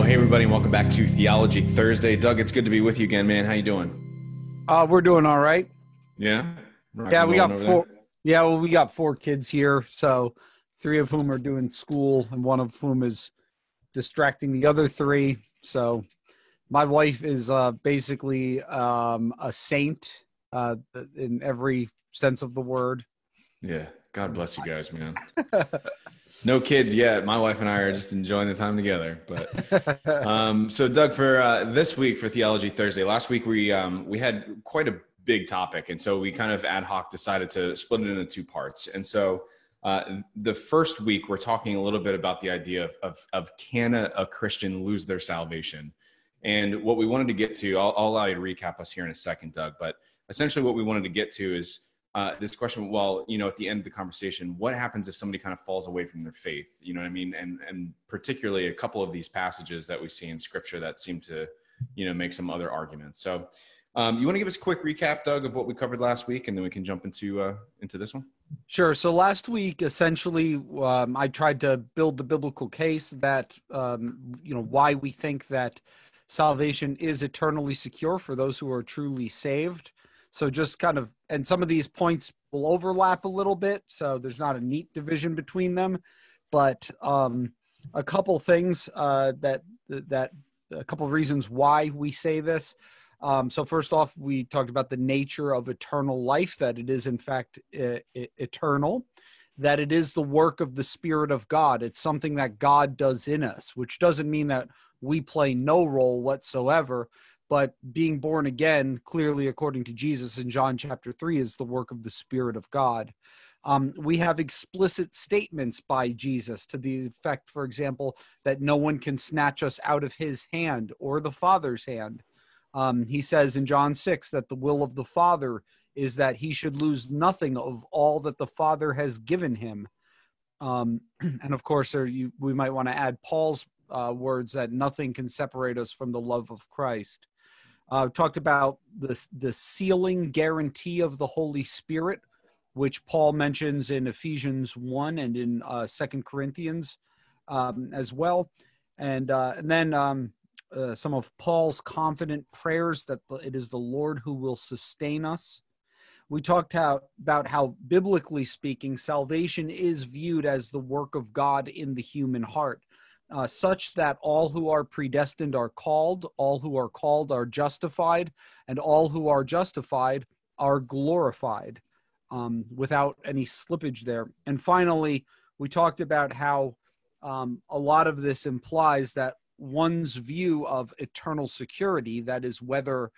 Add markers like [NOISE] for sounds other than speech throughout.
Well, hey everybody, and welcome back to Theology Thursday. Doug, it's good to be with you again, man. How you doing? Uh, we're doing all right. Yeah. Rock yeah, we got four. Yeah, well, we got four kids here, so three of whom are doing school, and one of whom is distracting the other three. So, my wife is uh, basically um, a saint uh, in every sense of the word. Yeah. God bless you guys, man. [LAUGHS] No kids yet. My wife and I are just enjoying the time together. But [LAUGHS] um, so, Doug, for uh, this week for Theology Thursday, last week we um, we had quite a big topic, and so we kind of ad hoc decided to split it into two parts. And so, uh, the first week we're talking a little bit about the idea of of, of can a, a Christian lose their salvation? And what we wanted to get to, I'll, I'll allow you to recap us here in a second, Doug. But essentially, what we wanted to get to is uh, this question well you know at the end of the conversation what happens if somebody kind of falls away from their faith you know what i mean and and particularly a couple of these passages that we see in scripture that seem to you know make some other arguments so um, you want to give us a quick recap doug of what we covered last week and then we can jump into uh, into this one Sure. So last week, essentially, um, I tried to build the biblical case that um, you know why we think that salvation is eternally secure for those who are truly saved. So just kind of, and some of these points will overlap a little bit, so there's not a neat division between them, but um, a couple things uh, that that a couple of reasons why we say this. Um, so first off, we talked about the nature of eternal life, that it is in fact e- e- eternal, that it is the work of the Spirit of God. It's something that God does in us, which doesn't mean that we play no role whatsoever. But being born again, clearly according to Jesus in John chapter 3, is the work of the Spirit of God. Um, we have explicit statements by Jesus to the effect, for example, that no one can snatch us out of his hand or the Father's hand. Um, he says in John 6 that the will of the Father is that he should lose nothing of all that the Father has given him. Um, [CLEARS THROAT] and of course, there you, we might want to add Paul's uh, words that nothing can separate us from the love of Christ. Uh, talked about the, the sealing guarantee of the Holy Spirit, which Paul mentions in Ephesians 1 and in uh, 2 Corinthians um, as well. And, uh, and then um, uh, some of Paul's confident prayers that it is the Lord who will sustain us. We talked out about how, biblically speaking, salvation is viewed as the work of God in the human heart, uh, such that all who are predestined are called, all who are called are justified, and all who are justified are glorified um, without any slippage there. And finally, we talked about how um, a lot of this implies that one's view of eternal security, that is, whether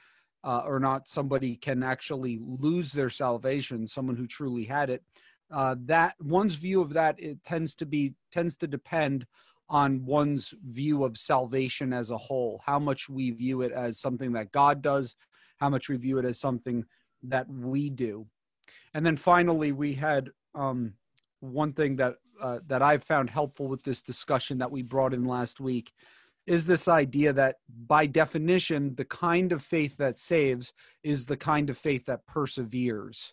uh, or not somebody can actually lose their salvation, someone who truly had it, uh, that one's view of that it tends to be tends to depend on one's view of salvation as a whole. How much we view it as something that God does, how much we view it as something that we do, and then finally we had um, one thing that uh, that I've found helpful with this discussion that we brought in last week is this idea that by definition the kind of faith that saves is the kind of faith that perseveres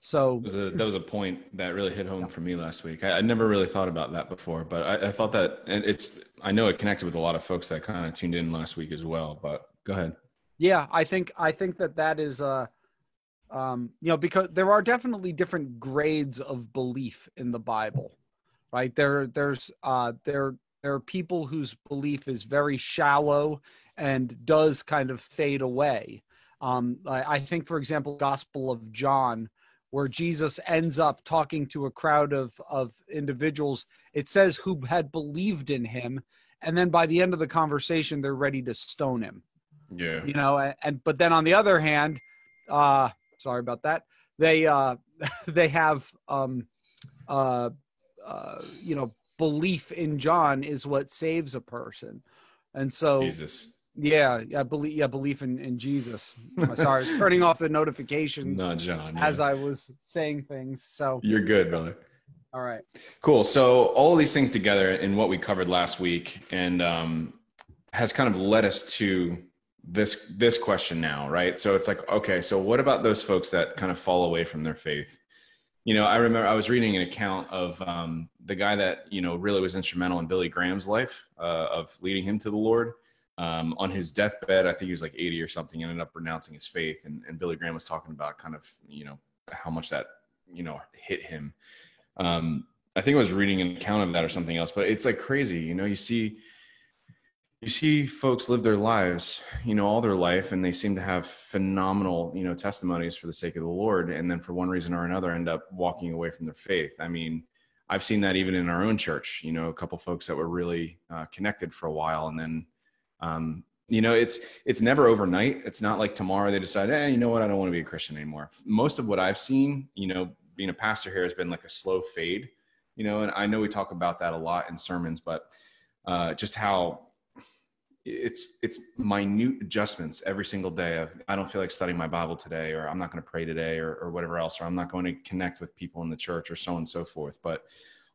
so that was a, that was a point that really hit home for me last week. I, I never really thought about that before but I, I thought that and it's i know it connected with a lot of folks that kind of tuned in last week as well but go ahead. Yeah i think i think that that is uh um you know because there are definitely different grades of belief in the bible right? There there's uh there there are people whose belief is very shallow and does kind of fade away. Um i, I think for example gospel of john where jesus ends up talking to a crowd of of individuals. It says who had believed in him and then by the end of the conversation they're ready to stone him. Yeah. You know and, and but then on the other hand uh sorry about that they uh [LAUGHS] they have um uh uh you know belief in john is what saves a person. And so jesus yeah yeah believe yeah belief in in jesus sorry i was turning off the notifications not john as i was saying things so you're good brother all right Cool. So all of these things together in what we covered last week, and um, has kind of led us to this this question now, right? So it's like, okay, so what about those folks that kind of fall away from their faith? you know, I remember I was reading an account of um, the guy that you know really was instrumental in Billy Graham's life uh, of leading him to the Lord. Um, on his deathbed, I think he was like 80 or something, ended up renouncing his faith. And, and Billy Graham was talking about kind of, you know, how much that, you know, hit him. Um, I think I was reading an account of that or something else, but it's like crazy. You know, you see, you see folks live their lives, you know, all their life, and they seem to have phenomenal, you know, testimonies for the sake of the Lord, and then for one reason or another, end up walking away from their faith. I mean, I've seen that even in our own church. You know, a couple folks that were really uh, connected for a while, and then, um, you know, it's it's never overnight. It's not like tomorrow they decide, hey, you know what, I don't want to be a Christian anymore. Most of what I've seen, you know, being a pastor here has been like a slow fade. You know, and I know we talk about that a lot in sermons, but uh, just how it's it's minute adjustments every single day of i don't feel like studying my bible today or i'm not going to pray today or, or whatever else or i'm not going to connect with people in the church or so on and so forth but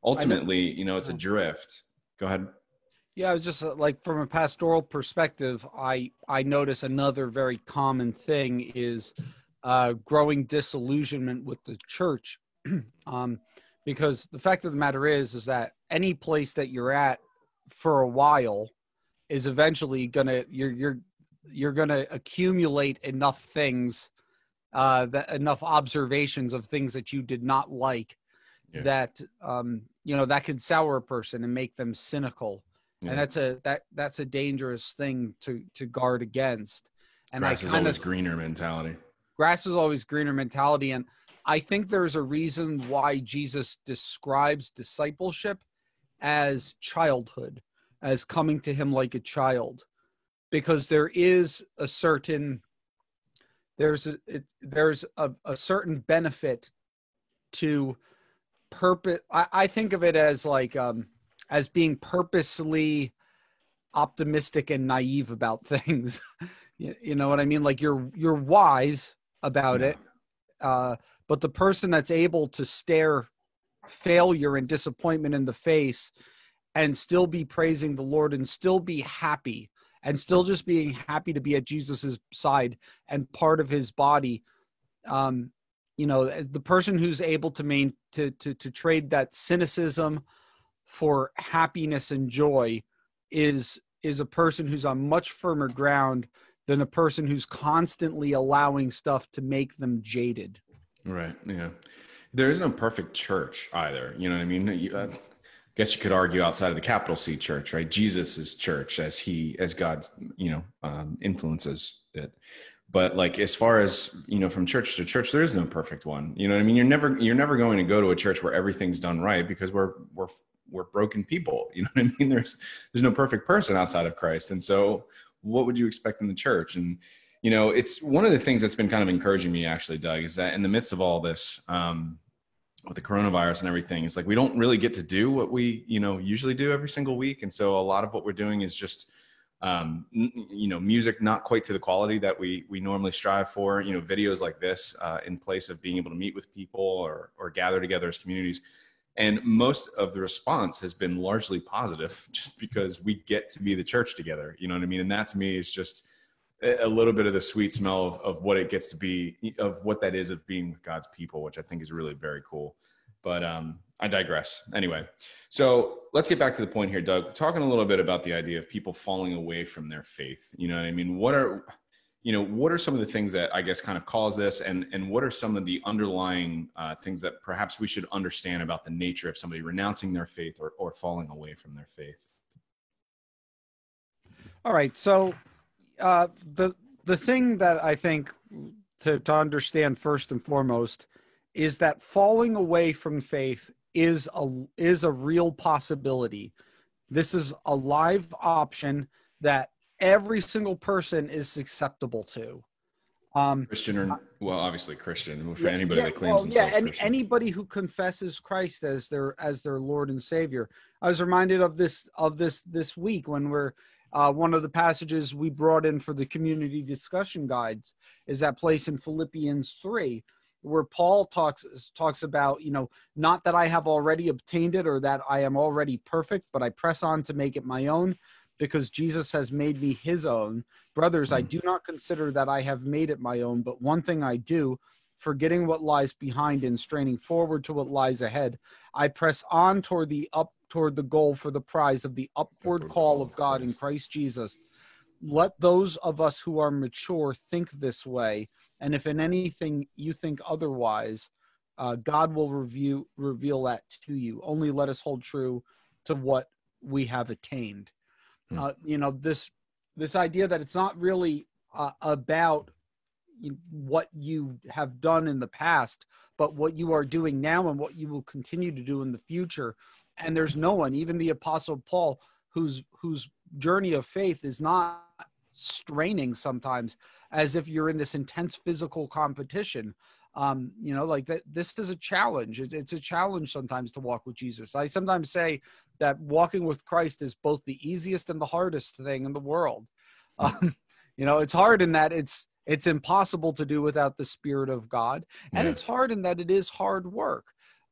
ultimately you know it's a drift go ahead yeah i was just uh, like from a pastoral perspective i i notice another very common thing is uh growing disillusionment with the church [CLEARS THROAT] um because the fact of the matter is is that any place that you're at for a while is eventually gonna you're you're you're gonna accumulate enough things uh that enough observations of things that you did not like yeah. that um you know that could sour a person and make them cynical yeah. and that's a that that's a dangerous thing to to guard against. And grass I kind is always of, greener mentality. Grass is always greener mentality. And i think there's a reason why jesus describes discipleship as childhood as coming to him like a child. Because there is a certain there's a it, there's a, a certain benefit to purpose I, I think of it as like um as being purposely optimistic and naive about [LAUGHS] things you, you, know what i mean like you're you're wise about yeah. it uh but the person that's able to stare failure and disappointment in the face and still be praising the Lord and still be happy and still just being happy to be at Jesus's side and part of his body. Um, you know, the person who's able to main to, to to trade that cynicism for happiness and joy is is a person who's on much firmer ground than a person who's constantly allowing stuff to make them jaded. Right. Yeah. There is no perfect church either. You know what I mean? You, uh, guess you could argue outside of the capital C church, right? Jesus's church as he, as God's, you know, um, influences it. But like, as far as, you know, from church to church, there is no perfect one. You know what I mean? You're never, you're never going to go to a church where everything's done right because we're, we're, we're broken people. [LAUGHS] You know what I mean? There's, there's no perfect person outside of Christ. And so what would you expect in the church? And, you know, it's one of the things that's been kind of encouraging me actually, Doug, is that in the midst of all this, um, with the coronavirus and everything it's like we don't really get to do what we you know usually do every single week and so a lot of what we're doing is just um, you know music not quite to the quality that we we normally strive for you know videos like this uh, in place of being able to meet with people or or gather together as communities and most of the response has been largely positive [LAUGHS] just because we get to be the church together you know what i mean? And that to me is just a little bit of the sweet smell of, of what it gets to be of what that is of being with god's people which i think is really very cool. But um, i digress. Anyway so let's get back to the point here doug. Talking a little bit about the idea of people falling away from their faith you know what i mean? What are you know what are some of the things that i guess kind of cause this? And and what are some of the underlying uh, things that perhaps we should understand about the nature of somebody renouncing their faith or, or falling away from their faith? All right. So uh, the the thing that I think to to understand first and foremost is that falling away from faith is a is a real possibility. This is a live option that every single person is susceptible to. Um, Christian or well, obviously Christian for yeah, anybody yeah, that claims well, yeah, and Christian. anybody who confesses Christ as their as their Lord and Savior. I was reminded of this of this this week when we're uh, one of the passages we brought in for the community discussion guides is that place in Philippians 3 where Paul talks talks about, you know, not that I have already obtained it or that I am already perfect, but I press on to make it my own because Jesus has made me his own. Brothers, I hmm. do not consider that I have made it my own, but one thing I do, forgetting what lies behind and straining forward to what lies ahead. I press on toward the up toward the goal for the prize of the upward, call of God in Christ Jesus. Let those of us who are mature think this way, and if in anything you think otherwise, uh, God will review reveal that to you. Only let us hold true to what we have attained. Hmm. Uh, you know this this idea that it's not really uh, about what you have done in the past, but what you are doing now and what you will continue to do in the future. And there's no one, even the Apostle Paul, whose whose journey of faith is not straining sometimes as if you're in this intense physical competition um you know like that this is a challenge. It, it's a challenge sometimes to walk with jesus. I sometimes say that walking with christ is both the easiest and the hardest thing in the world. Um, you know it's hard in that it's it's impossible to do without the spirit of god. And yeah. it's hard in that it is hard work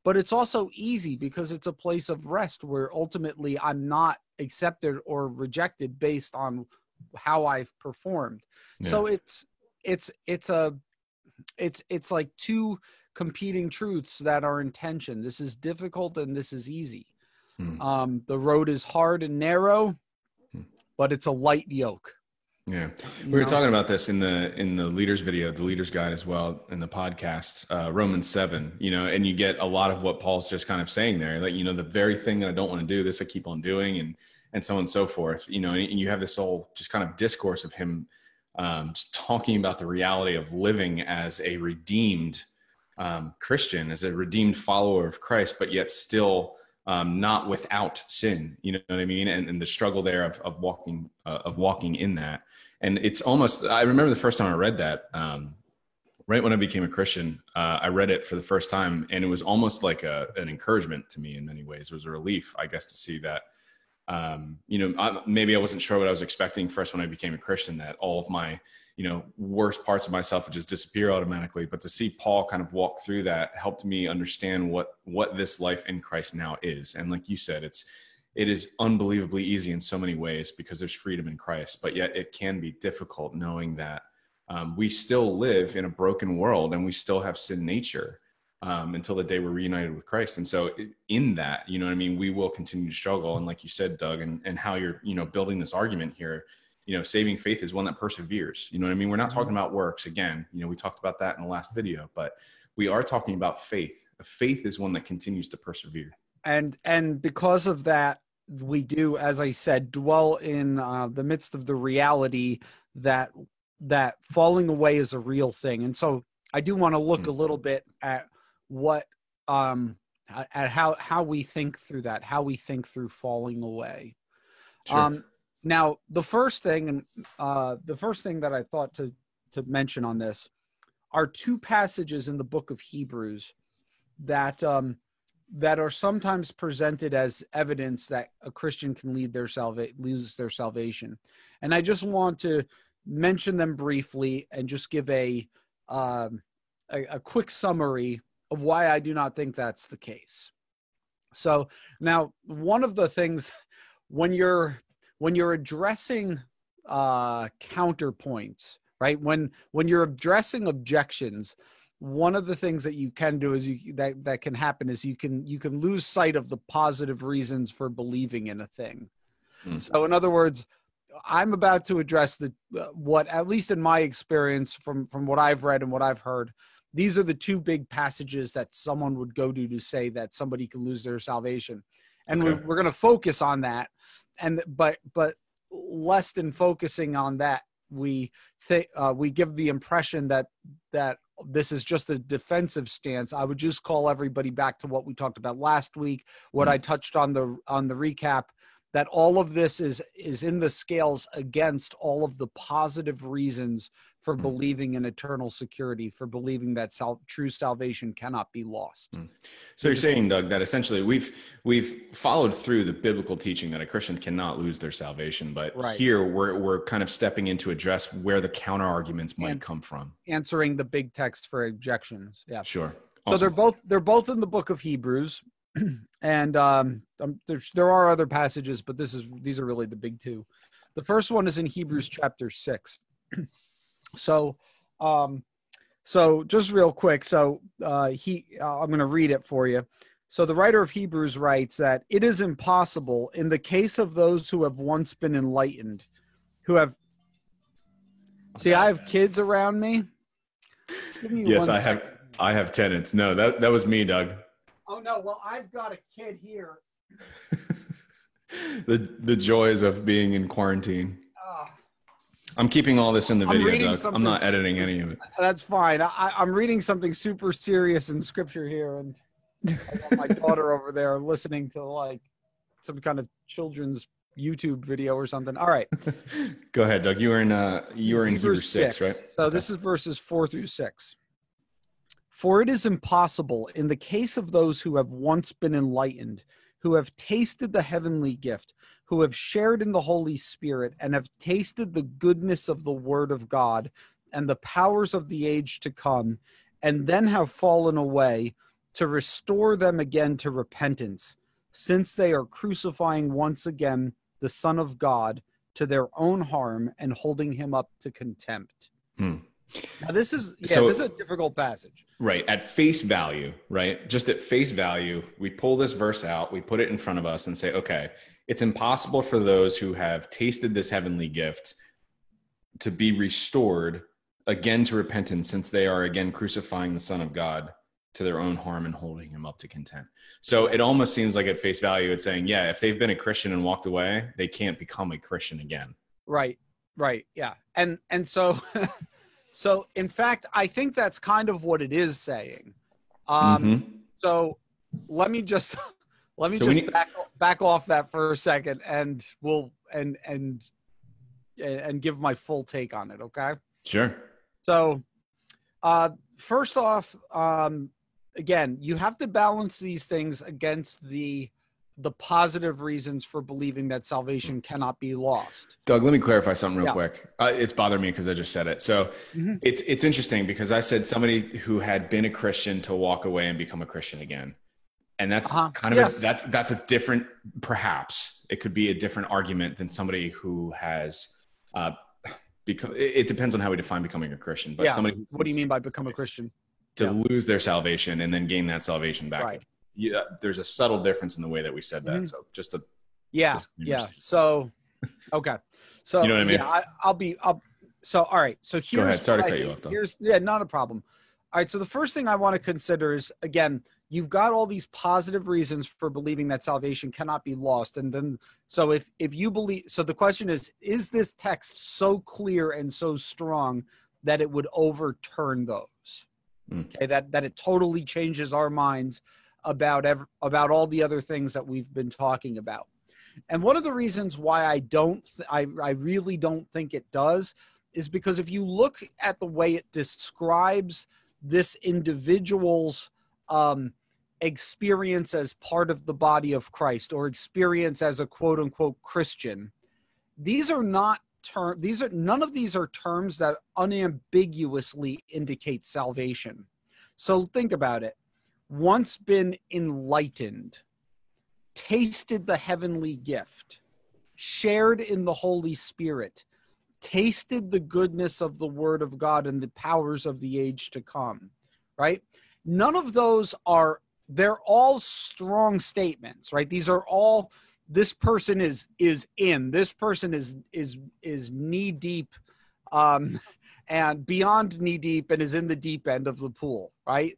but it's also easy because it's a place of rest where ultimately i'm not accepted or rejected based on how i've performed. Yeah. so it's it's it's a it's it's like two competing truths that are in tension. This is difficult and this is easy. Hmm. Um, the road is hard and narrow, hmm. but it's a light yoke. Yeah, we were talking about this in the in the leaders video, the leaders guide as well, in the podcast, uh, Romans seven. You know, and you get a lot of what Paul's just kind of saying there, like you know, the very thing that I don't want to do, this I keep on doing, and and so on and so forth. You know, and you have this whole just kind of discourse of him um, talking about the reality of living as a redeemed um, Christian, as a redeemed follower of Christ, but yet still um, not without sin. You know what I mean? And, and the struggle there of, of walking uh, of walking in that. And it's almost. I remember the first time I read that. Um, right when I became a Christian, uh, I read it for the first time, and it was almost like a, an encouragement to me in many ways. It was a relief, I guess, to see that um, you know, I, maybe I wasn't sure what I was expecting first when I became a Christian that all of my, you know, worst parts of myself would just disappear automatically. But to see Paul kind of walk through that helped me understand what what this life in Christ now is. And like you said, it's it is unbelievably easy in so many ways because there's freedom in Christ. But yet it can be difficult knowing that um, we still live in a broken world and we still have sin nature um, until the day we're reunited with Christ. And so in that, you know what I mean, we will continue to struggle. And like you said, Doug, and, and how you're, you know, building this argument here, you know, saving faith is one that perseveres. You know what I mean? We're not mm-hmm. talking about works again. You know, we talked about that in the last video, but we are talking about faith. Faith is one that continues to persevere. And and because of that, we do, as I said, dwell in uh, the midst of the reality that that falling away is a real thing. And so I do want to look mm-hmm. a little bit at what um at how how we think through that how we think through falling away sure. um now the first thing and uh the first thing that i thought to to mention on this are two passages in the book of hebrews that um that are sometimes presented as evidence that a christian can lead their salva- lose their salvation and i just want to mention them briefly and just give a um a, a quick summary of why I do not think that's the case. So now one of the things when you're when you're addressing uh, counterpoints, right? When when you're addressing objections, one of the things that you can do is you that that can happen is you can you can lose sight of the positive reasons for believing in a thing. Mm. So in other words, I'm about to address the uh, what at least in my experience from from what I've read and what I've heard, these are the two big passages that someone would go to to say that somebody can lose their salvation and okay. we're, we're going to focus on that and but but less than focusing on that we think uh, we give the impression that that this is just a defensive stance i would just call everybody back to what we talked about last week what mm-hmm. i touched on the on the recap that all of this is is in the scales against all of the positive reasons for mm. believing in eternal security, for believing that sal- true salvation cannot be lost. Mm. So you're saying, Doug, that essentially we've we've followed through the biblical teaching that a Christian cannot lose their salvation, but right. here we're we're kind of stepping in to address where the counter arguments might and come from, answering the big text for objections. Yeah, sure. Awesome. So they're both they're both in the book of Hebrews, [CLEARS THROAT] and um, um there are other passages, but this is these are really the big two. The first one is in Hebrews chapter six. [CLEARS THROAT] So, um, So just real quick, so uh, he, uh, I'm going to read it for you. So the writer of Hebrews writes that it is impossible in the case of those who have once been enlightened, who have. See, I have kids around me. me yes, I second. have. I have tenants. No, that that was me, Doug. Oh no! Well, I've got a kid here. [LAUGHS] the the joys of being in quarantine. I'm keeping all this in the video, Doug. I'm not editing any of it. That's fine. I, am reading something super serious in scripture here, and [LAUGHS] my daughter over there listening to like some kind of children's YouTube video or something. All right. [LAUGHS] Go ahead, Doug. You were in uh you were in Hebrews six, six, right? So okay. this is verses four through six. For it is impossible in the case of those who have once been enlightened, who have tasted the heavenly gift, who have shared in the Holy Spirit, and have tasted the goodness of the Word of God and the powers of the age to come, and then have fallen away, to restore them again to repentance, since they are crucifying once again the Son of God to their own harm and holding him up to contempt. Hmm. Now this is yeah, so, this is a difficult passage. Right. At face value, right? Just at face value, we pull this verse out, we put it in front of us and say, okay, it's impossible for those who have tasted this heavenly gift to be restored again to repentance since they are again crucifying the Son of God to their own harm and holding him up to contempt. So it almost seems like at face value, it's saying, yeah, if they've been a Christian and walked away, they can't become a Christian again. Right. Right. Yeah. And and so [LAUGHS] So, in fact, I think that's kind of what it is saying. Um, mm-hmm. So, let me just let me so just need- back back off that for a second, and we'll and and and give my full take on it. Okay. Sure. So, uh, first off, um, again, you have to balance these things against the the positive reasons for believing that salvation cannot be lost. Doug, let me clarify something real yeah. quick. Uh, it's bothered me because I just said it. So mm-hmm. it's it's interesting because I said somebody who had been a Christian to walk away and become a Christian again, and that's uh-huh. kind of yes. a, that's that's a different. Perhaps it could be a different argument than somebody who has. Uh, become, it depends on how we define becoming a Christian. But yeah. somebody, what do you mean by become a Christian? To yeah. lose their salvation and then gain that salvation back. Right yeah, there's a subtle difference in the way that we said that. Mm-hmm. So just a yeah, yeah. So okay, so you know what I mean. Yeah, I, will be. I'll. So all right. So here's. Go ahead. Sorry to cut you off. Though. Here's yeah, not a problem. All right. So the first thing I want to consider is again, you've got all these positive reasons for believing that salvation cannot be lost, and then so if if you believe, so the question is, is this text so clear and so strong that it would overturn those? Mm. Okay, that that it totally changes our minds about ev- about all the other things that we've been talking about. And one of the reasons why I don't th- I I really don't think it does is because if you look at the way it describes this individual's um, experience as part of the body of Christ or experience as a quote unquote Christian, these are not term these are none of these are terms that unambiguously indicate salvation. So think about it once been enlightened, tasted the heavenly gift, shared in the Holy Spirit, tasted the goodness of the Word of God and the powers of the age to come, right? None of those are, they're all strong statements, right? These are all, this person is is in this person is is is knee deep um [LAUGHS] and beyond knee deep and is in the deep end of the pool right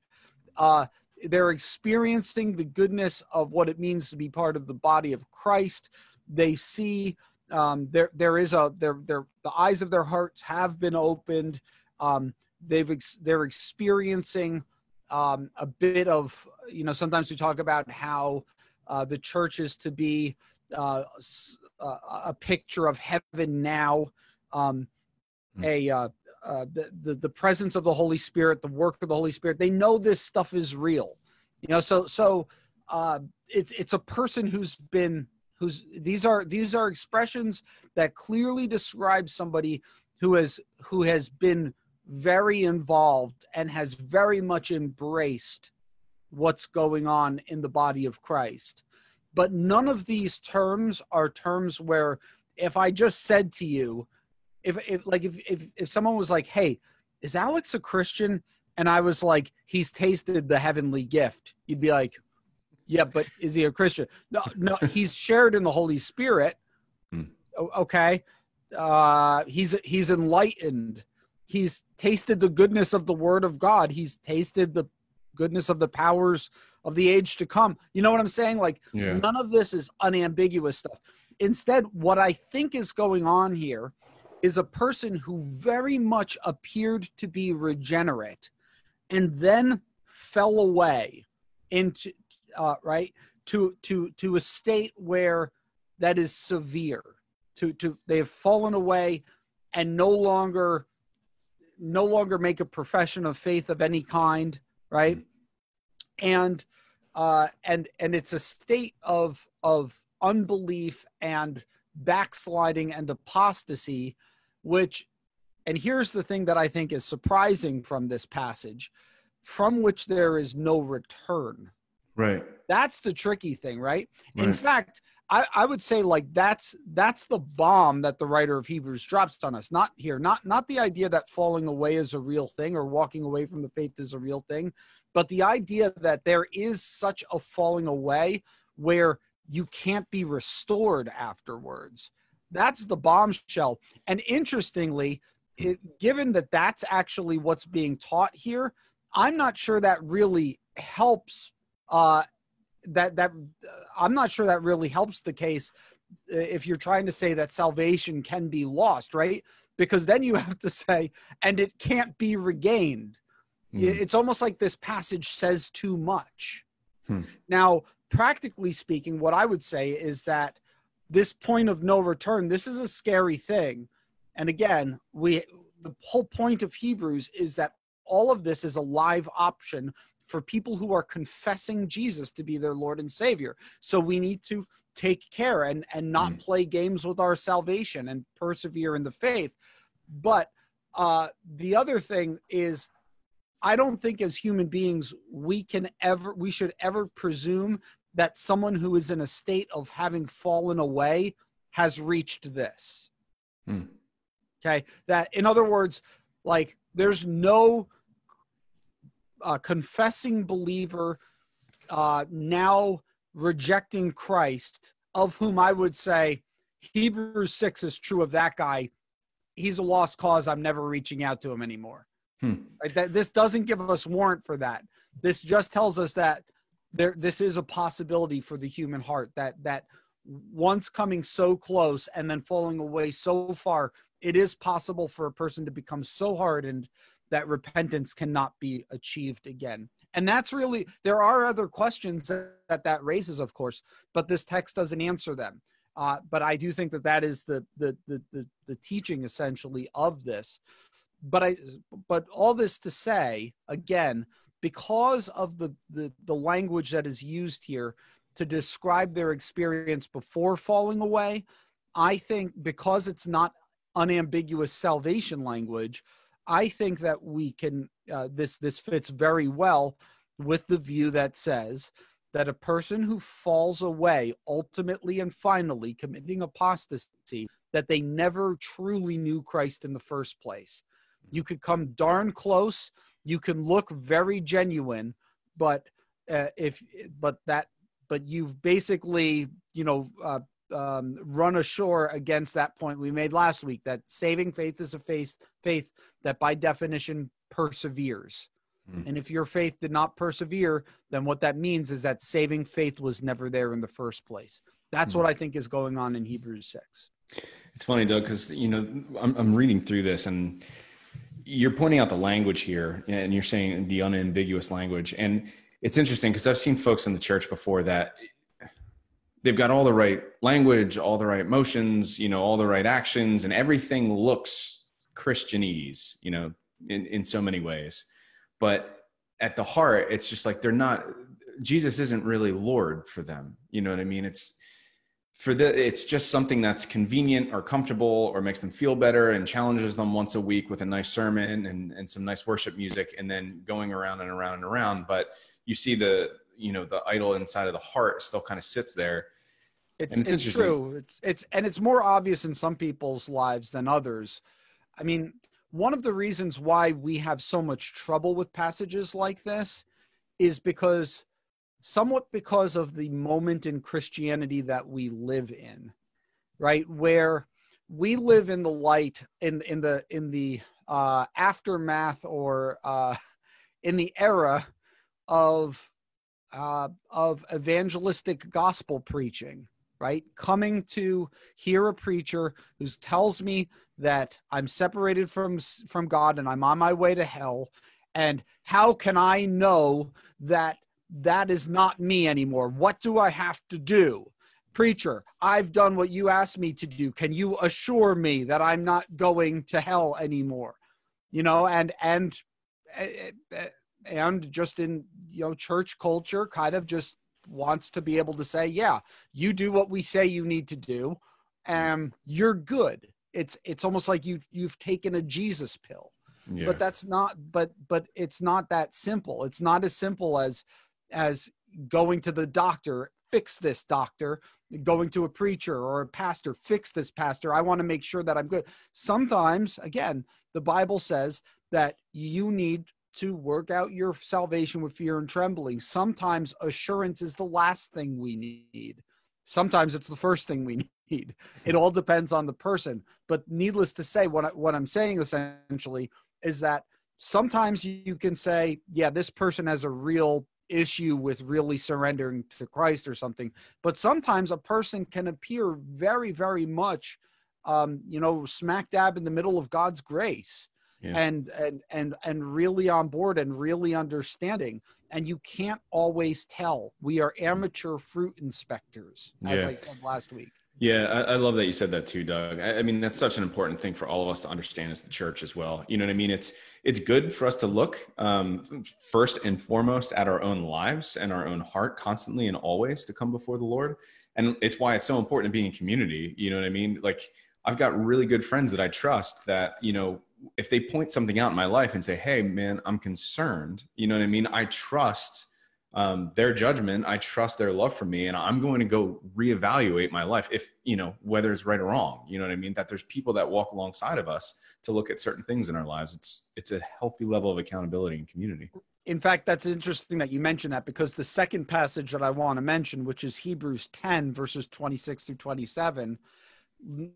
uh they're experiencing the goodness of what it means to be part of the body of Christ. They see um, there there is a there there the eyes of their hearts have been opened. Um, they've ex- they're experiencing um, a bit of you know sometimes we talk about how uh, the church is to be uh, uh a picture of heaven now. Um, mm. A uh, uh, the, the, the presence of the Holy Spirit, the work of the Holy Spirit. They know this stuff is real, you know. So so uh, it's it's a person who's been who's these are these are expressions that clearly describe somebody who has who has been very involved and has very much embraced what's going on in the body of Christ. But none of these terms are terms where if I just said to you, if if like if if, if someone was like, "Hey, is Alex a Christian?" and I was like, he's tasted the heavenly gift, you'd be like, yeah, but is he a Christian? No, no, he's shared in the Holy Spirit. Hmm. Okay. Uh, he's he's enlightened. He's tasted the goodness of the word of God. He's tasted the goodness of the powers of the age to come. You know what I'm saying? Like Yeah. none of this is unambiguous stuff. Instead, what I think is going on here is a person who very much appeared to be regenerate and then fell away into uh, right to to to a state where that is severe to to they have fallen away and no longer no longer make a profession of faith of any kind right? And uh and and it's a state of of unbelief and backsliding and apostasy which and here's the thing that i think is surprising from this passage from which there is no return. Right. that's the tricky thing right? In fact I, I would say like that's that's the bomb that the writer of hebrews drops on us. Not here not not the idea that falling away is a real thing or walking away from the faith is a real thing but the idea that there is such a falling away where you can't be restored afterwards. That's the bombshell. And interestingly it, given that that's actually what's being taught here i'm not sure that really helps uh that that uh, i'm not sure that really helps the case uh, if you're trying to say that salvation can be lost right because then you [LAUGHS] have to say and it can't be regained Mm. it's almost like this passage says too much Hmm. now practically speaking what i would say is that this point of no return this is a scary thing and again we the whole point of hebrews is that all of this is a live option for people who are confessing jesus to be their lord and savior so we need to take care and and not Mm. play games with our salvation and persevere in the faith but uh the other thing is i don't think as human beings we can ever we should ever presume that someone who is in a state of having fallen away has reached this Hmm. okay that in other words like there's no uh, confessing believer uh, now rejecting christ of whom i would say hebrews 6 is true of that guy he's a lost cause i'm never reaching out to him anymore Hmm. right? that this doesn't give us warrant for that this just tells us that there this is a possibility for the human heart that that once coming so close and then falling away so far it is possible for a person to become so hardened that repentance cannot be achieved again. And that's really there are other questions that that raises of course but this text doesn't answer them. Uh, but i do think that that is the, the the the the teaching essentially of this. But i but all this to say again because of the, the the language that is used here to describe their experience before falling away i think because it's not unambiguous salvation language i think that we can uh, this this fits very well with the view that says that a person who falls away ultimately and finally committing apostasy that they never truly knew christ in the first place. You could come darn close. You can look very genuine but uh, if but that but you've basically you know uh, um, run ashore against that point we made last week that saving faith is a faith faith that by definition perseveres Mm. and if your faith did not persevere then what that means is that saving faith was never there in the first place that's Mm. what i think is going on in hebrews 6 It's funny, Doug, because you know I'm, I'm reading through this, and you're pointing out the language here, and you're saying the unambiguous language, and it's interesting because I've seen folks in the church before that they've got all the right language, all the right motions, you know, all the right actions, and everything looks Christianese, you know, in in so many ways, but at the heart, it's just like they're not. Jesus isn't really Lord for them. You know what I mean? It's for the it's just something that's convenient or comfortable or makes them feel better and challenges them once a week with a nice sermon and, and some nice worship music and then going around and around and around but you see the you know the idol inside of the heart still kind of sits there It's, And it's it's, true. It's it's and it's more obvious in some people's lives than others. I mean, one of the reasons why we have so much trouble with passages like this is because somewhat because of the moment in Christianity that we live in, right? Where we live in the light in in the in the uh, aftermath or uh, [LAUGHS] in the era of uh, of evangelistic gospel preaching, right? Coming to hear a preacher who tells me that I'm separated from from God and I'm on my way to hell, and how can I know that that is not me anymore? What do I have to do? Preacher, I've done what you asked me to do. Can you assure me that I'm not going to hell anymore? You know, and and eh, eh, and just in you know church culture kind of just wants to be able to say yeah you do what we say you need to do and you're good. It's it's almost like you you've taken a jesus pill. Yeah. but that's not but but it's not that simple. It's not as simple as as going to the doctor fix this doctor. Going to a preacher or a pastor fix this pastor. I want to make sure that i'm good. Sometimes again the bible says that you need to work out your salvation with fear and trembling. Sometimes assurance is the last thing we need. Sometimes it's the first thing we [LAUGHS] need. It all depends on the person. But needless to say, what, I, what I'm saying essentially is that sometimes you can say, yeah, this person has a real issue with really surrendering to Christ or something. But sometimes a person can appear very, very much, um, you know, smack dab in the middle of God's grace yeah. and and and and really on board and really understanding. And you can't always tell. We are amateur fruit inspectors as yeah. i said last week. Yeah I, I, love that you said that too doug. I, I, mean that's such an important thing for all of us to understand as the church as well. You know what i mean? It's it's good for us to look um, first and foremost at our own lives and our own heart constantly and always to come before the lord. And it's why it's so important to be in community. You know what i mean? Like i've got really good friends that i trust that you know if they point something out in my life and say, "Hey, man, I'm concerned," you know what I mean? I trust um, their judgment. I trust their love for me, and I'm going to go reevaluate my life if you know whether it's right or wrong. You know what I mean? That there's people that walk alongside of us to look at certain things in our lives. It's it's a healthy level of accountability and community. In fact, that's interesting that you mentioned that because the second passage that I want to mention, which is Hebrews 10 verses 26 through 27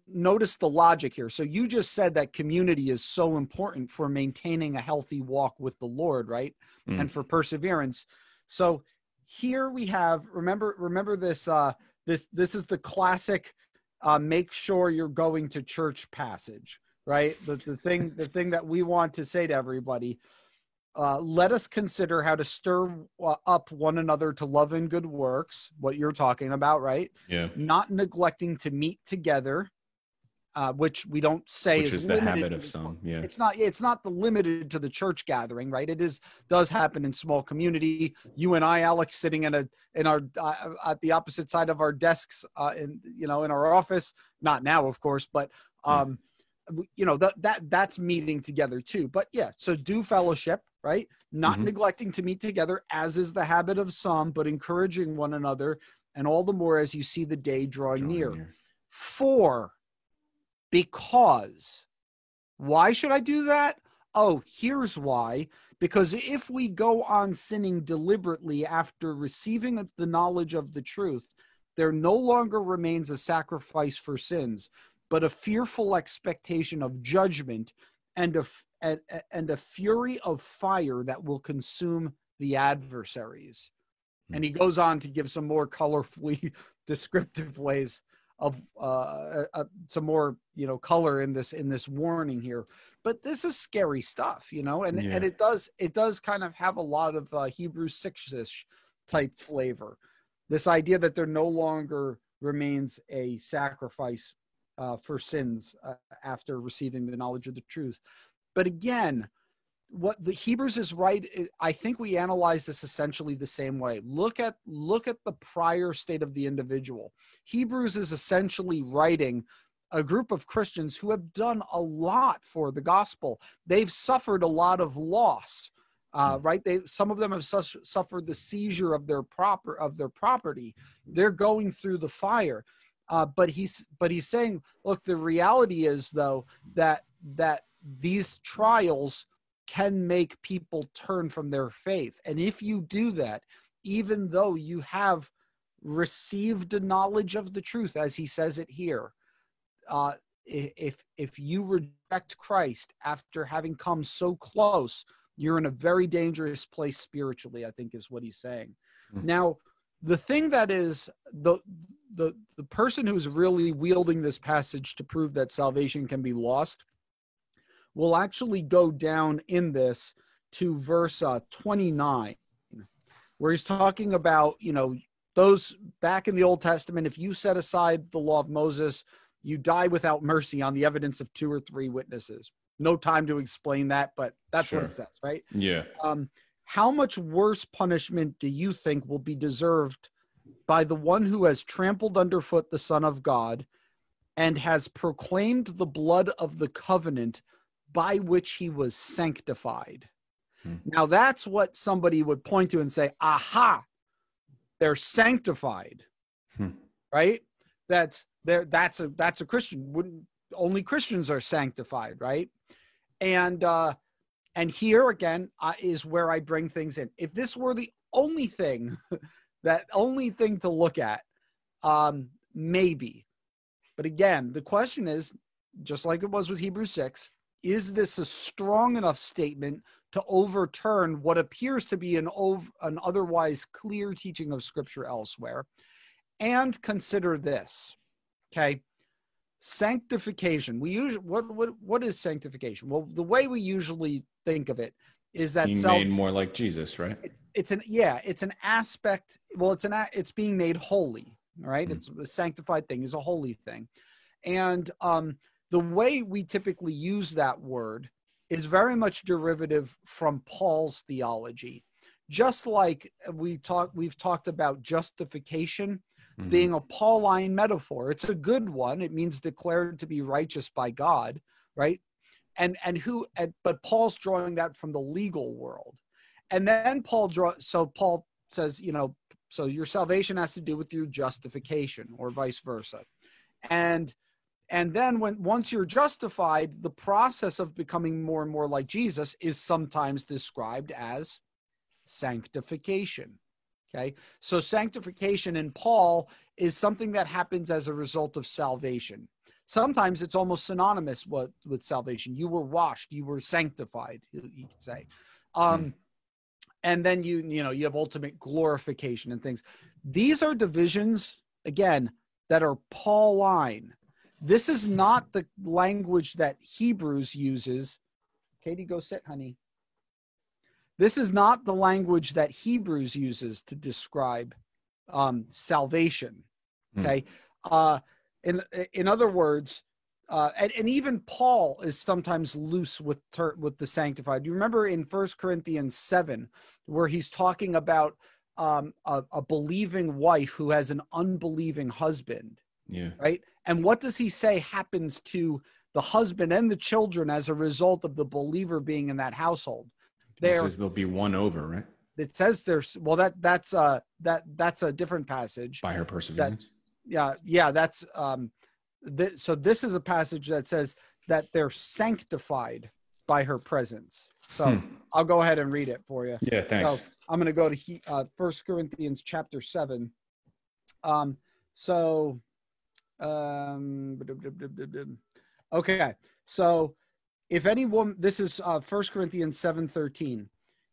notice the logic here. So you just said that community is so important for maintaining a healthy walk with the Lord, right? Mm. And for perseverance. So here we have remember remember this uh this this is the classic uh make sure you're going to church passage, right? The the thing the thing that we want to say to everybody uh, let us consider how to stir uh, up one another to love and good works, what you're talking about, right? Yeah. Not neglecting to meet together, uh, which we don't say which is, is the habit of some. Yeah. It's not. It's not the limited to the church gathering, right? It is does happen in small community. You and I, Alex, sitting in a in our uh, at the opposite side of our desks, uh, in you know in our office. Not now, of course, but um, you know that that that's meeting together too. But yeah, so do fellowship right? Not mm-hmm. neglecting to meet together, as is the habit of some, but encouraging one another, and all the more as you see the day drawing, drawing near. near. For, because. Why should I do that? Oh, here's why. Because if we go on sinning deliberately after receiving the knowledge of the truth, there no longer remains a sacrifice for sins, but a fearful expectation of judgment and a and, and a fury of fire that will consume the adversaries. And he hmm. goes on to give some more colorfully [LAUGHS] descriptive ways of uh, uh, uh, some more you know color in this in this warning here but this is scary stuff you know and yeah. and it does it does kind of have a lot of uh, hebrew six-ish type flavor this idea that there no longer remains a sacrifice uh, for sins uh, after receiving the knowledge of the truth but again, what the Hebrews is right. I think we analyze this essentially the same way. Look at look at the prior state of the individual. Hebrews is essentially writing a group of Christians who have done a lot for the gospel. They've suffered a lot of loss. Uh, hmm. right they some of them have su- suffered the seizure of their proper of their property they're going through the fire uh, but he's but he's saying look the reality is though that that these trials can make people turn from their faith. And if you do that, even though you have received a knowledge of the truth, as he says it here, uh, if if you reject Christ after having come so close, you're in a very dangerous place spiritually. I think is what he's saying. Mm-hmm. Now, the thing that is the the the person who's really wielding this passage to prove that salvation can be lost will actually go down in this to verse uh, 29 where he's talking about you know those back in the old testament if you set aside the law of moses you die without mercy on the evidence of two or three witnesses. No time to explain that but that's sure. what it says right? Yeah. Um, how much worse punishment do you think will be deserved by the one who has trampled underfoot the son of god and has proclaimed the blood of the covenant by which he was sanctified. Hmm. now that's what somebody would point to and say aha they're sanctified. Hmm. right? That's there that's a that's a christian. Wouldn't only christians are sanctified right? And uh and here again uh, is where i bring things in. If this were the only thing [LAUGHS] that only thing to look at um maybe. But again the question is just like it was with hebrews 6 is this a strong enough statement to overturn what appears to be an, ov- an otherwise clear teaching of scripture elsewhere? And consider this okay? Sanctification. We usually what what what is sanctification? Well the way we usually think of it is that being self, made more like jesus right it's, it's, an yeah it's an aspect well it's an it's being made holy right mm-hmm. it's a sanctified thing is a holy thing and um the way we typically use that word is very much derivative from paul's theology just like we talk we've talked about justification mm-hmm. being a Pauline metaphor. It's a good one. It means declared to be righteous by God, right? And and who and, but Paul's drawing that from the legal world. And then Paul draw so Paul says, you know, so your salvation has to do with your justification or vice versa. And and then when once you're justified, the process of becoming more and more like Jesus is sometimes described as sanctification. Okay. So sanctification in Paul is something that happens as a result of salvation. Sometimes it's almost synonymous with, with salvation. You were washed, you were sanctified, you, could say. Um, mm. And then you, you know, you have ultimate glorification and things. These are divisions, again, that are Pauline. This is not the language that Hebrews uses. Katie, go sit, honey. This is not the language that Hebrews uses to describe um, salvation. Hmm. Okay. Mm. Uh, in in other words, uh, and, and, even Paul is sometimes loose with ter- with the sanctified. You remember in First Corinthians seven, where he's talking about um, a, a, believing wife who has an unbelieving husband. Yeah. Right. And what does he say happens to the husband and the children as a result of the believer being in that household? there says there'll be won over, right? It says there's well that that's uh that that's a different passage. By her perseverance. Yeah, yeah, that's um th- so this is a passage that says that they're sanctified by her presence. So hmm. I'll go ahead and read it for you. Yeah, thanks. So I'm going to go to he, uh, First Corinthians chapter seven. Um, so, um, okay, so if any woman this is uh, 1 corinthians 7.13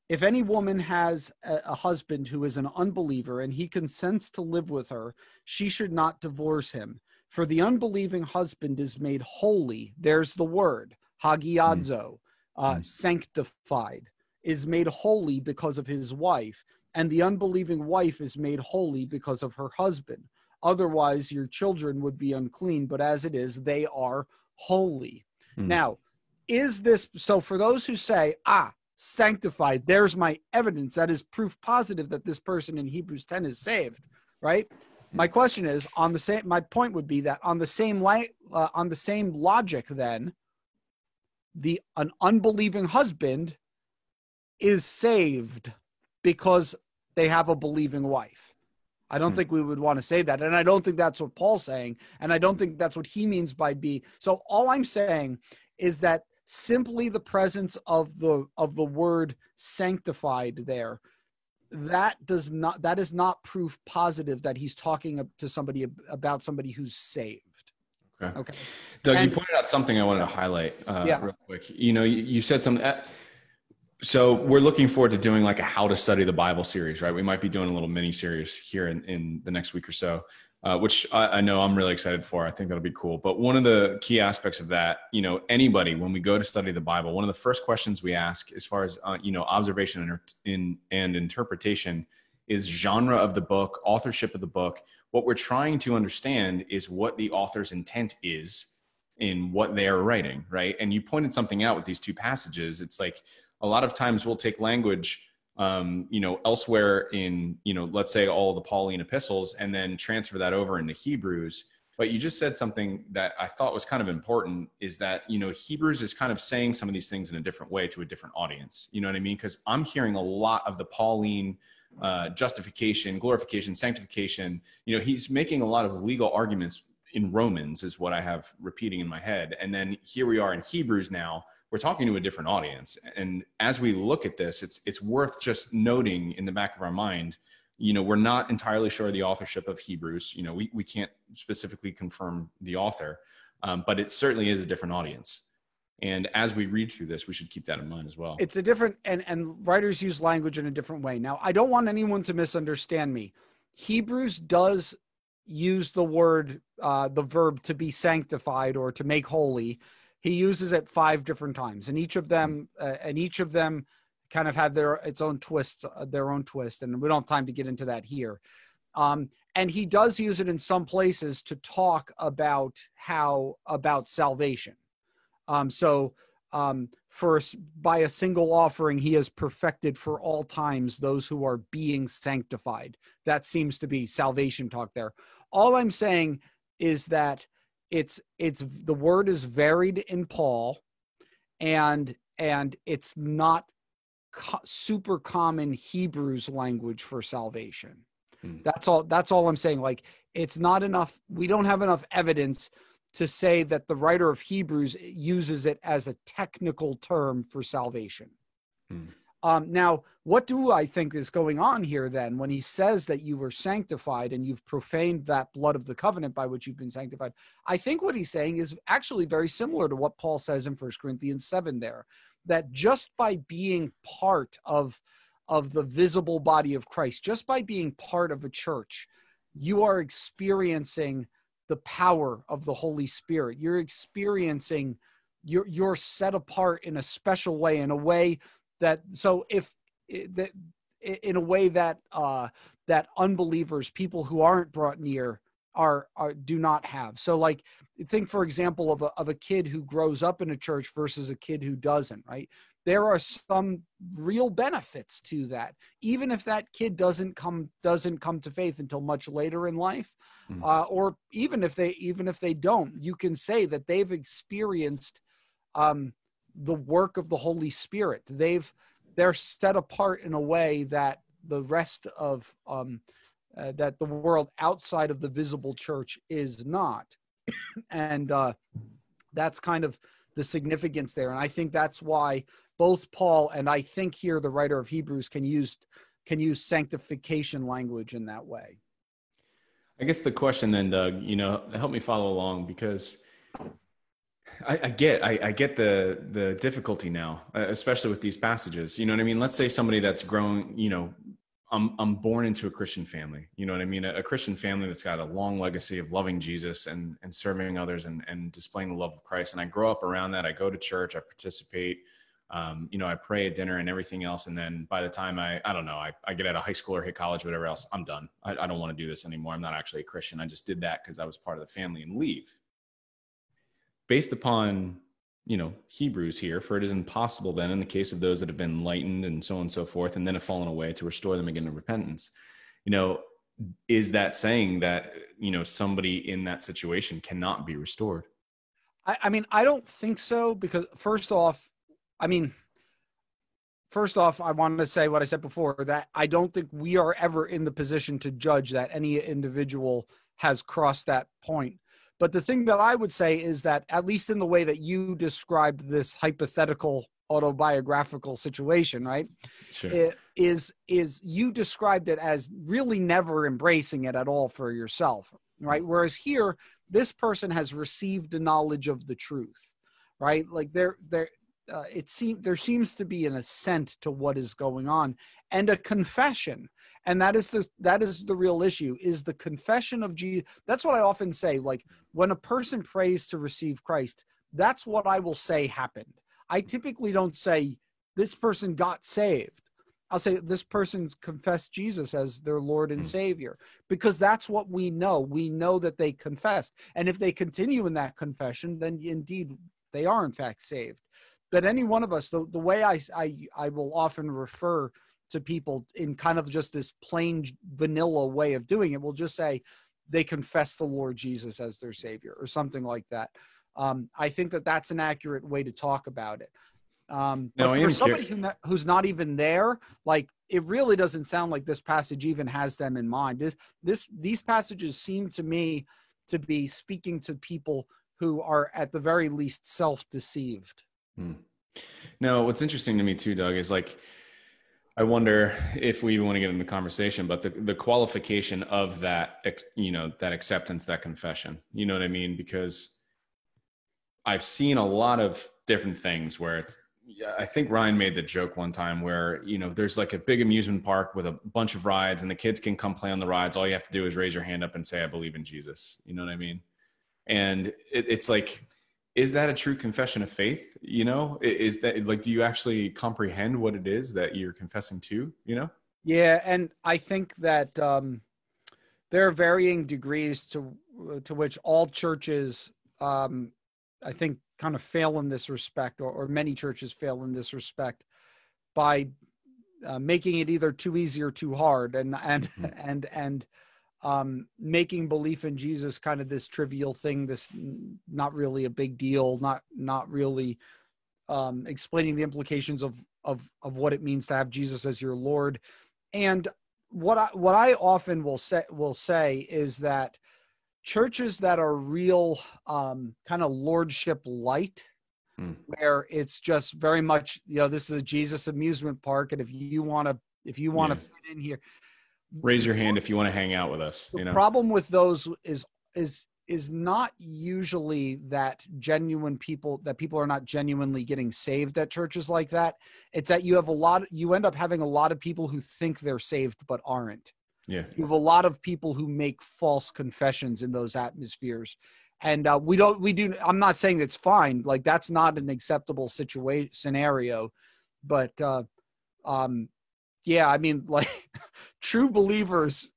if any woman has a, a, husband who is an unbeliever and he consents to live with her she should not divorce him. For the unbelieving husband is made holy. There's the word hagiadzo uh, mm. sanctified is made holy because of his wife and the unbelieving wife is made holy because of her husband. Otherwise your children would be unclean but as it is they are holy. Mm. now is this so for those who say ah sanctified. There's my evidence that is proof positive that this person in hebrews 10 is saved right? My question is on the same my point would be that on the same light uh, on the same logic then the an unbelieving husband is saved because they have a believing wife. I don't hmm. think we would want to say that and i don't think that's what paul's saying and i don't think that's what he means by be. So all i'm saying is that simply the presence of the of the word sanctified there. That does not that is not proof positive that he's talking to somebody about somebody who's saved. Okay. Okay. Doug and, you pointed out something i wanted to highlight uh, yeah. real quick. You know you, you said something uh, so we're looking forward to doing like a how to study the bible series right? We might be doing a little mini series here in, in the next week or so uh, which I, I, know I'm really excited for. I think that'll be cool. But one of the key aspects of that, you know, anybody when we go to study the Bible, one of the first questions we ask, as far as uh, you know, observation and, in, and interpretation, is genre of the book, authorship of the book. What we're trying to understand is what the author's intent is in what they are writing, right? And you pointed something out with these two passages. It's like a lot of times we'll take language um, you know, elsewhere in, you know, let's say all the Pauline epistles and then transfer that over into Hebrews. But you just said something that I thought was kind of important is that, you know, Hebrews is kind of saying some of these things in a different way to a different audience. You know what I mean? Because I'm hearing a lot of the Pauline uh, justification, glorification, sanctification. You know, he's making a lot of legal arguments in Romans, is what I have repeating in my head. And then here we are in Hebrews now we're talking to a different audience. And as we look at this it's it's worth just noting in the back of our mind you know we're not entirely sure the authorship of hebrews. You know we, we can't specifically confirm the author um, but it certainly is a different audience. And as we read through this we should keep that in mind as well. It's a different and and writers use language in a different way. Now i don't want anyone to misunderstand me. Hebrews does use the word uh, the verb to be sanctified or to make holy he uses it five different times and each of them uh, and each of them kind of have their its own twist uh, their own twist and we don't have time to get into that here. Um, and he does use it in some places to talk about how about salvation. Um, so um, for by a single offering he has perfected for all times those who are being sanctified. That seems to be salvation talk there. All i'm saying is that it's it's the word is varied in Paul, and and it's not co- super common Hebrews language for salvation. Hmm. That's all. That's all I'm saying. Like it's not enough. We don't have enough evidence to say that the writer of Hebrews uses it as a technical term for salvation. Hmm. Um, now, what do I think is going on here then when he says that you were sanctified and you've profaned that blood of the covenant by which you've been sanctified? I think what he's saying is actually very similar to what Paul says in 1 Corinthians 7 there, that just by being part of, of the visible body of Christ, just by being part of a church, you are experiencing the power of the Holy Spirit. You're experiencing you're you're set apart in a special way in a way that so if that in a way that uh that unbelievers people who aren't brought near are, are do not have. So like think for example of a, of a kid who grows up in a church versus a kid who doesn't right? There are some real benefits to that. Even if that kid doesn't come doesn't come to faith until much later in life mm-hmm. uh, or even if they even if they don't you can say that they've experienced um, the work of the Holy Spirit. They've they're set apart in a way that the rest of um, uh, that the world outside of the visible church is not, and uh, that's kind of the significance there. And I think that's why both Paul and I think here the writer of Hebrews can use can use sanctification language in that way. I guess the question then, Doug, you know, help me follow along because I, I get, I, I, get the the difficulty now, uh, especially with these passages. You know what I mean? Let's say somebody that's grown, you know, I'm I'm born into a Christian family. You know what I mean? A, a, Christian family that's got a long legacy of loving Jesus and and serving others and and displaying the love of Christ. And I grow up around that. I go to church. I participate. Um, you know, I pray at dinner and everything else. And then by the time I, I don't know, I, I get out of high school or hit college, whatever else, I'm done. I, I don't want to do this anymore. I'm not actually a Christian. I just did that because I was part of the family and leave based upon you know hebrews here for it is impossible then in the case of those that have been enlightened and so on and so forth and then have fallen away to restore them again to repentance. You know is that saying that you know somebody in that situation cannot be restored? I, I mean i don't think so because first off i mean first off i wanted to say what i said before that i don't think we are ever in the position to judge that any individual has crossed that point But the thing that I would say is that, at least in the way that you described this hypothetical autobiographical situation, right? Sure. It is is you described it as really never embracing it at all for yourself, right? Whereas here, this person has received a knowledge of the truth, right? Like there, there, uh, it seems there seems to be an assent to what is going on and a confession and that is the that is the real issue is the confession of jesus that's what i often say like when a person prays to receive christ that's what i will say happened. I typically don't say this person got saved. I'll say this person's confessed jesus as their lord and hmm. savior because that's what we know. We know that they confessed. And if they continue in that confession then indeed they are in fact saved. But any one of us the, the way I, I i will often refer to people in kind of just this plain vanilla way of doing it We'll just say they confess the lord jesus as their savior or something like that. Um, i think that that's an accurate way to talk about it. Um, No, for somebody who not, who's not even there like it really doesn't sound like this passage even has them in mind. This, this these passages seem to me to be speaking to people who are at the very least self-deceived. No, what's interesting to me too, Doug, is like I wonder if we even want to get into the conversation, but the the qualification of that, you know, that acceptance, that confession. You know what I mean? Because I've seen a lot of different things where it's. I think Ryan made the joke one time where you know there's like a big amusement park with a bunch of rides, and the kids can come play on the rides. All you have to do is raise your hand up and say, "I believe in Jesus." You know what I mean? And it, it's like is that a true confession of faith you know is that like do you actually comprehend what it is that you're confessing to you know Yeah, and I think that um, there are varying degrees to to which all churches, um, I think, kind of fail in this respect, or, or many churches fail in this respect by uh, making it either too easy or too hard, and and Mhm. and and um, making belief in Jesus kind of this trivial thing, this not really a big deal, not not really um, explaining the implications of of of what it means to have Jesus as your Lord. And what I what I often will say will say is that churches that are real um, kind of lordship light, Hmm. where it's just very much you know this is a Jesus amusement park, and if you want to if you want to Yeah. fit in here, raise your hand if you want to hang out with us the you know? problem with those is is is not usually that genuine people that people are not genuinely getting saved at churches like that. It's that you have a lot you end up having a lot of people who think they're saved but aren't. Yeah. You have a lot of people who make false confessions in those atmospheres. And uh, we don't we do i'm not saying it's fine like that's not an acceptable situation scenario but uh um yeah i mean [LAUGHS] like true believers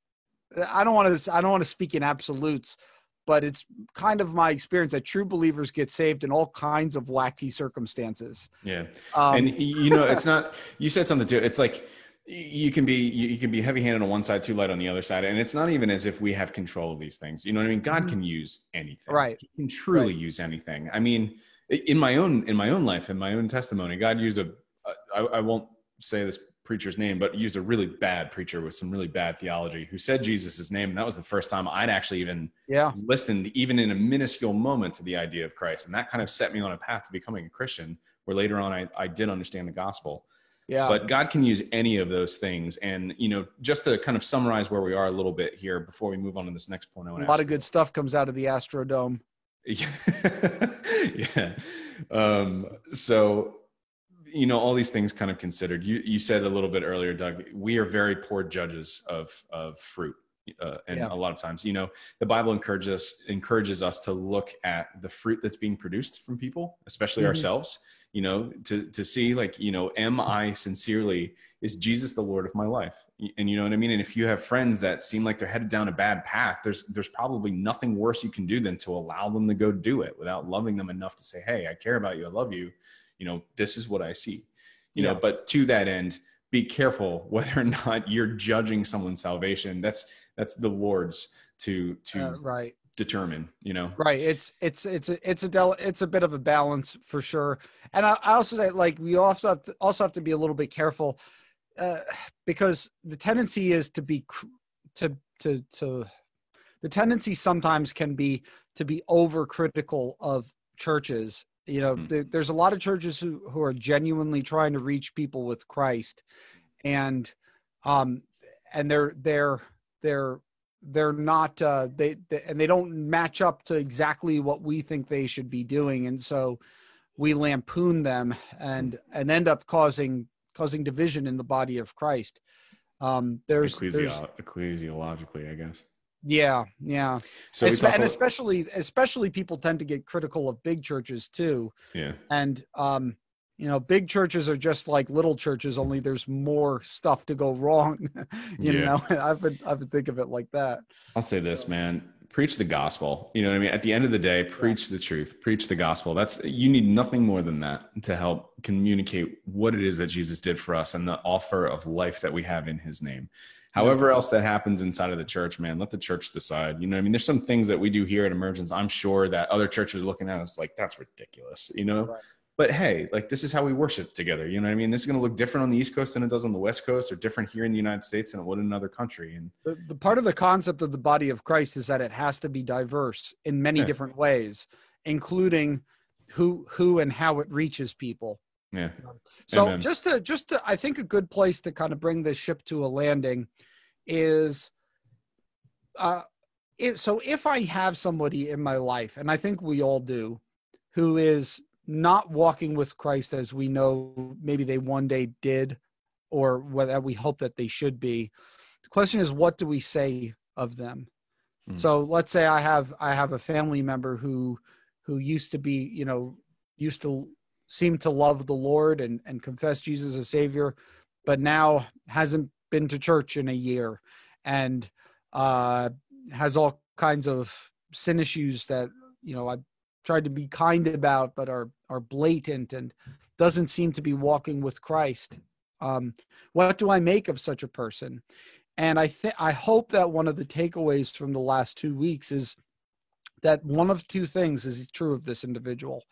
i don't want to i don't want to speak in absolutes but it's kind of my experience that true believers get saved in all kinds of wacky circumstances yeah um, and you know it's [LAUGHS] not you said something too it's like you can be you can be heavy handed on one side too light on the other side and it's not even as if we have control of these things you know what i mean god Mhm. can use anything Right. he can truly Right. use anything i mean in my own in my own life in my own testimony god used a I, I won't say this preacher's name but used a really bad preacher with some really bad theology who said jesus' name and that was the first time i'd actually even yeah. listened even in a minuscule moment to the idea of christ. And that kind of set me on a path to becoming a christian where later on i, I did understand the gospel. Yeah. But god can use any of those things. And you know just to kind of summarize where we are a little bit here before we move on to this next point i a want to lot of good stuff comes out of the astrodome. [LAUGHS] Yeah. [LAUGHS] yeah. Um, so, you know, all these things kind of considered. You you said a little bit earlier, Doug. We are very poor judges of of fruit, uh, and Yeah. a lot of times, you know, the Bible encourages us encourages us to look at the fruit that's being produced from people, especially Mhm. ourselves. You know, to to see like, you know, am I sincerely is Jesus the Lord of my life? And you know what I mean? And if you have friends that seem like they're headed down a bad path, there's there's probably nothing worse you can do than to allow them to go do it without loving them enough to say, "Hey, I care about you. I love you. You know, this is what I see." You know, but to that end, be careful [LAUGHS] whether or not you're judging someone's salvation. That's that's the Lord's to to uh, right determine, you know. right it's it's it's a it's a del- it's a bit of a balance for sure and i, I also say like we also have to, also have to be a little bit careful uh, because the tendency is to be cr- to to to the tendency sometimes can be to be overcritical of churches you know Mm. there, there's a lot of churches who, who are genuinely trying to reach people with christ and um and they're they're they're they're not uh they, they and they don't match up to exactly what we think they should be doing and so we lampoon them and and end up causing causing division in the body of christ um there's, there's ecclesiologically, I guess. Yeah yeah So Espe- and about- especially especially people tend to get critical of big churches too yeah, and um you know big churches are just like little churches only there's more stuff to go wrong [LAUGHS] you Yeah. know i've been i've been think of it like that I'll say this, man. Preach the gospel. You know what I mean? At the end of the day, preach the truth. Preach the gospel. That's you need nothing more than that to help communicate what it is that Jesus did for us and the offer of life that we have in his name. However else that happens inside of the church, man, let the church decide. You know I mean? There's some things that we do here at Emergence. I'm sure that other churches are looking at us like that's ridiculous, you know? Right. But hey, like this is how we worship together. You know what I mean? This is going to look different on the East Coast than it does on the West Coast, or different here in the United States than it would in another country. And the, the part of the concept of the body of christ is that it has to be diverse in many Yeah. different ways including who who and how it reaches people yeah, So Amen. just to just to, I think a good place to kind of bring this ship to a landing is uh if, so if I have somebody in my life and I think we all do who is not walking with Christ as we know maybe they one day did or whether we hope that they should be the question is what do we say of them Mm. so let's say I have I have a family member who who used to be you know used to seem to love the Lord and, and confess Jesus as Savior, but now hasn't been to church in a year and uh, has all kinds of sin issues that you know I've tried to be kind about, but are are blatant and doesn't seem to be walking with Christ. Um, what do I make of such a person? And I think I hope that one of the takeaways from the last two weeks is that one of two things is true of this individual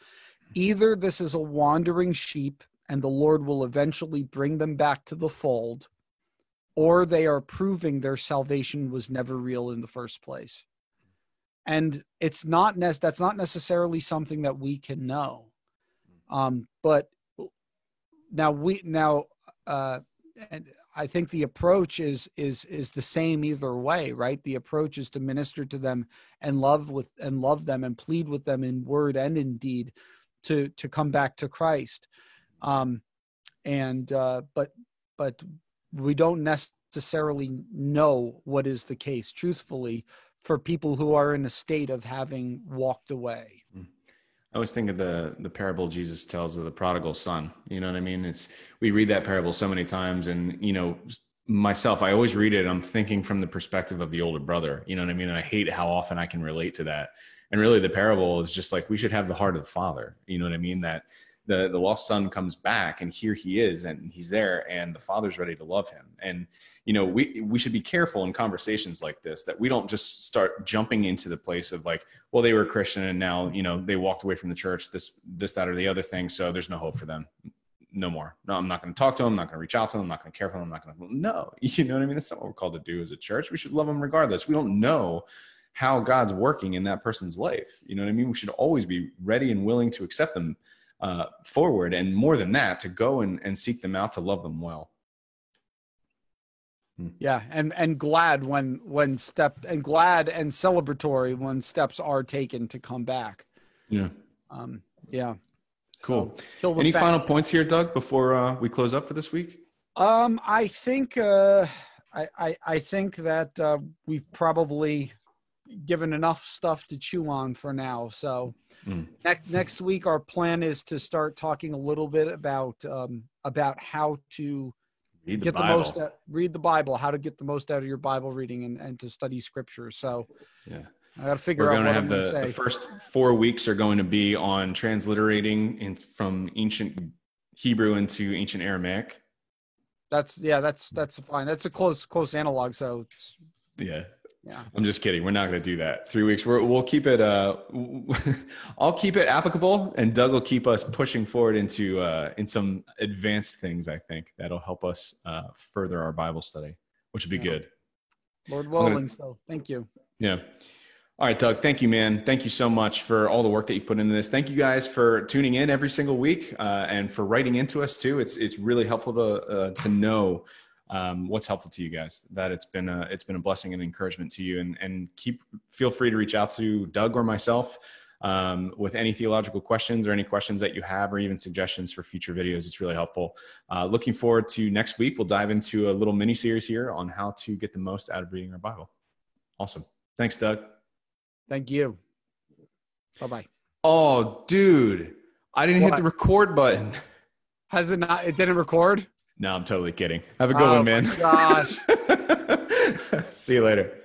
either this is a wandering sheep and the Lord will eventually bring them back to the fold, or they are proving their salvation was never real in the first place. And it's not nec- that's not necessarily something that we can know. Um, but now we now uh, and I think the approach is is is the same either way, right? The approach is to minister to them and love with and love them and plead with them in word and in deed to to come back to Christ. Um, and uh, but but we don't necessarily know what is the case, truthfully, for people who are in a state of having walked away. I always think of the the parable Jesus tells of the prodigal son. You know what I mean? It's we read that parable so many times, and you know, myself, I always read it. I'm thinking from the perspective of the older brother. You know what I mean? And I hate how often I can relate to that. And really, the parable is just like we should have the heart of the father. You know what I mean? That the the lost son comes back, and here he is, and he's there, and the father's ready to love him. And you know, we we should be careful in conversations like this that we don't just start jumping into the place of like, well, they were Christian and now you know they walked away from the church, this this that or the other thing, so there's no hope for them. No more. No, I'm not going to talk to them. I'm not going to reach out to them. I'm not going to care for them. I'm not going to. No, [LAUGHS] you know what I mean. That's not what we're called to do as a church. We should love them regardless. We don't know how God's working in that person's life. You know what I mean? We should always be ready and willing to accept them uh, forward, and more than that, to go and, and seek them out to love them well. Yeah, and and glad when when step and glad and celebratory when steps are taken to come back. Yeah. Um, yeah. Cool. So, Any final points here, Doug, before uh, we close up for this week? Um, I think uh, I, I I think that uh, we've probably given enough stuff to chew on for now. So Mm. next next week, our plan is to start talking a little bit about um, about how to Read the get Bible. the most out, read the Bible, how to get the most out of your Bible reading, and, and to study Scripture. So Yeah. I got to figure We're out going what to have going the, the first four weeks are going to be on transliterating in, from ancient Hebrew into ancient Aramaic. That's yeah, that's that's fine. That's a close close analog. So it's, Yeah. Yeah. I'm just kidding. We're not going to do that. Three weeks. We're, we'll keep it. Uh, [LAUGHS] I'll keep it applicable, and Doug will keep us pushing forward into uh, in some advanced things. I think that'll help us uh, further our Bible study, which would be Yeah. good. Lord gonna- willing. So thank you. Yeah. All right, Doug. Thank you, man. Thank you so much for all the work that you've put into this. Thank you guys for tuning in every single week uh, and for writing into us too. It's it's really helpful to uh, to know um, what's helpful to you guys. That it's been a it's been a blessing and encouragement to you. And and keep feel free to reach out to Doug or myself um, with any theological questions or any questions that you have, or even suggestions for future videos. It's really helpful. Uh, looking forward to next week. We'll dive into a little mini series here on how to get the most out of reading our Bible. Awesome. Thanks, Doug. Thank you. Bye bye. Oh, dude, I didn't what? hit the record button. Has it not? It didn't record. No, I'm totally kidding. Have a good oh, one, man. Gosh. [LAUGHS] See you later.